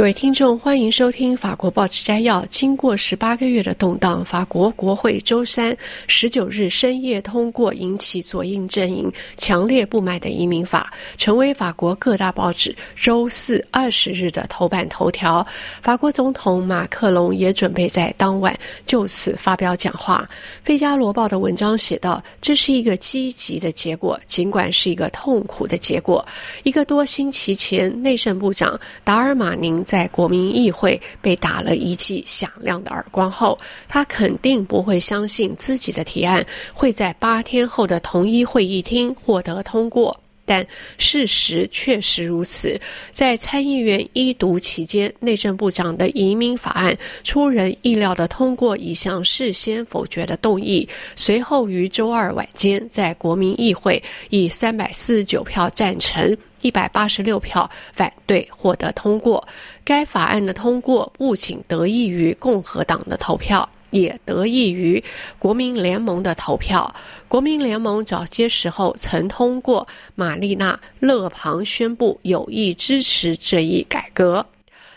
各位听众，欢迎收听法国报纸摘要。经过十八个月的动荡，法国国会周三十九日深夜通过引起左翼阵营强烈不满的移民法，成为法国各大报纸周四二十日的头版头条。法国总统马克龙也准备在当晚就此发表讲话。《费加罗报》的文章写道：“这是一个积极的结果，尽管是一个痛苦的结果。一个多星期前，内政部长达尔马宁。”在国民议会被打了一记响亮的耳光后，他肯定不会相信自己的提案会在八天后的同一会议厅获得通过。但事实确实如此。在参议院一读期间，内政部长的移民法案出人意料地通过一项事先否决的动议，随后于周二晚间在国民议会以三百四十九票赞成。一百八十六票反对获得通过。该法案的通过不仅得益于共和党的投票，也得益于国民联盟的投票。国民联盟早些时候曾通过玛丽娜·勒庞宣布有意支持这一改革。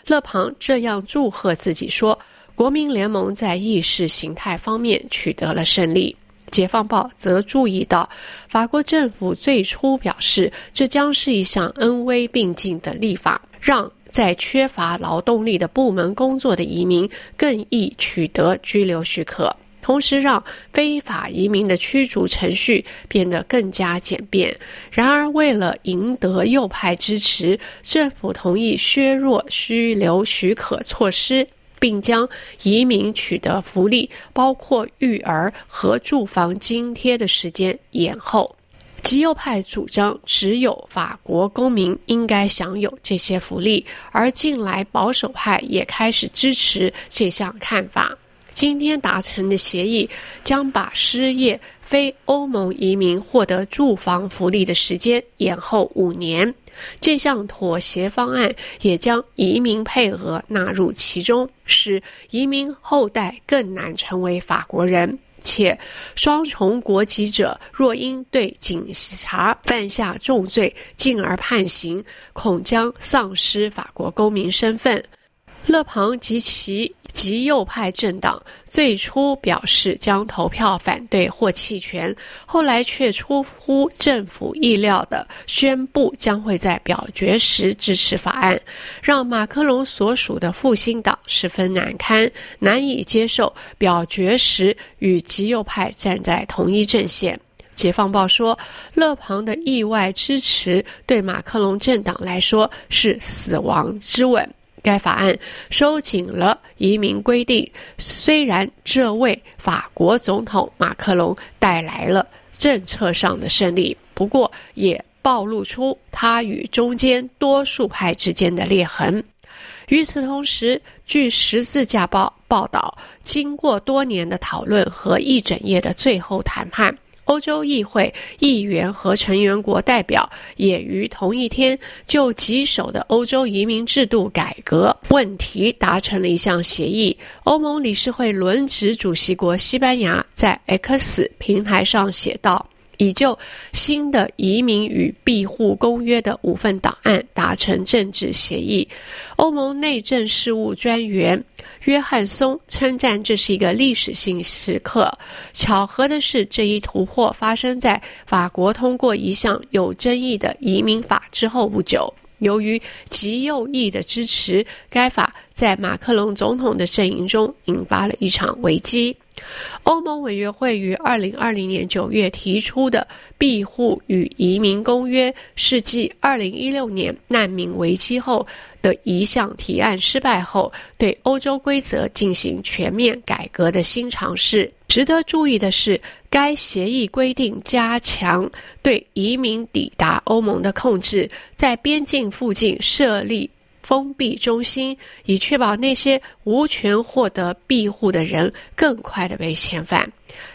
勒庞这样祝贺自己说：“国民联盟在意识形态方面取得了胜利。”《解放报》则注意到，法国政府最初表示，这将是一项恩威并进的立法，让在缺乏劳动力的部门工作的移民更易取得居留许可，同时让非法移民的驱逐程序变得更加简便。然而，为了赢得右派支持，政府同意削弱居留许可措施。并将移民取得福利，包括育儿和住房津贴的时间延后。极右派主张只有法国公民应该享有这些福利，而近来保守派也开始支持这项看法。今天达成的协议将把失业非欧盟移民获得住房福利的时间延后五年。这项妥协方案也将移民配额纳入其中，使移民后代更难成为法国人。且双重国籍者若因对警察犯下重罪，进而判刑，恐将丧失法国公民身份。勒庞及其。极右派政党最初表示将投票反对或弃权，后来却出乎政府意料的宣布将会在表决时支持法案，让马克龙所属的复兴党十分难堪，难以接受表决时与极右派站在同一阵线。解放报说，勒庞的意外支持对马克龙政党来说是死亡之吻。该法案收紧了移民规定，虽然这为法国总统马克龙带来了政策上的胜利，不过也暴露出他与中间多数派之间的裂痕。与此同时，据《十字架报》报道，经过多年的讨论和一整夜的最后谈判。欧洲议会议员和成员国代表也于同一天就棘手的欧洲移民制度改革问题达成了一项协议。欧盟理事会轮值主席国西班牙在 X 平台上写道。已就新的移民与庇护公约的五份档案达成政治协议。欧盟内政事务专员约翰松称赞这是一个历史性时刻。巧合的是，这一突破发生在法国通过一项有争议的移民法之后不久。由于极右翼的支持，该法在马克龙总统的阵营中引发了一场危机。欧盟委员会于二零二零年九月提出的庇护与移民公约，是继二零一六年难民危机后的一项提案失败后，对欧洲规则进行全面改革的新尝试。值得注意的是，该协议规定加强对移民抵达欧盟的控制，在边境附近设立。封闭中心，以确保那些无权获得庇护的人更快地被遣返，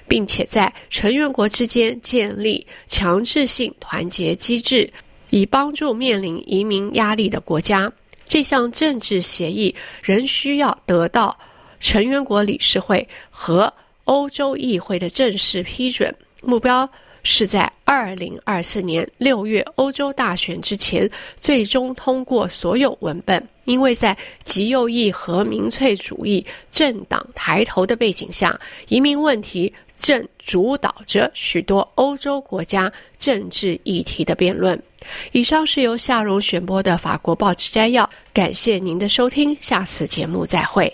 并且在成员国之间建立强制性团结机制，以帮助面临移民压力的国家。这项政治协议仍需要得到成员国理事会和欧洲议会的正式批准。目标是在二零二四年六月欧洲大选之前最终通过所有文本，因为在极右翼和民粹主义政党抬头的背景下，移民问题正主导着许多欧洲国家政治议题的辩论。以上是由夏荣选播的法国报纸摘要，感谢您的收听，下次节目再会。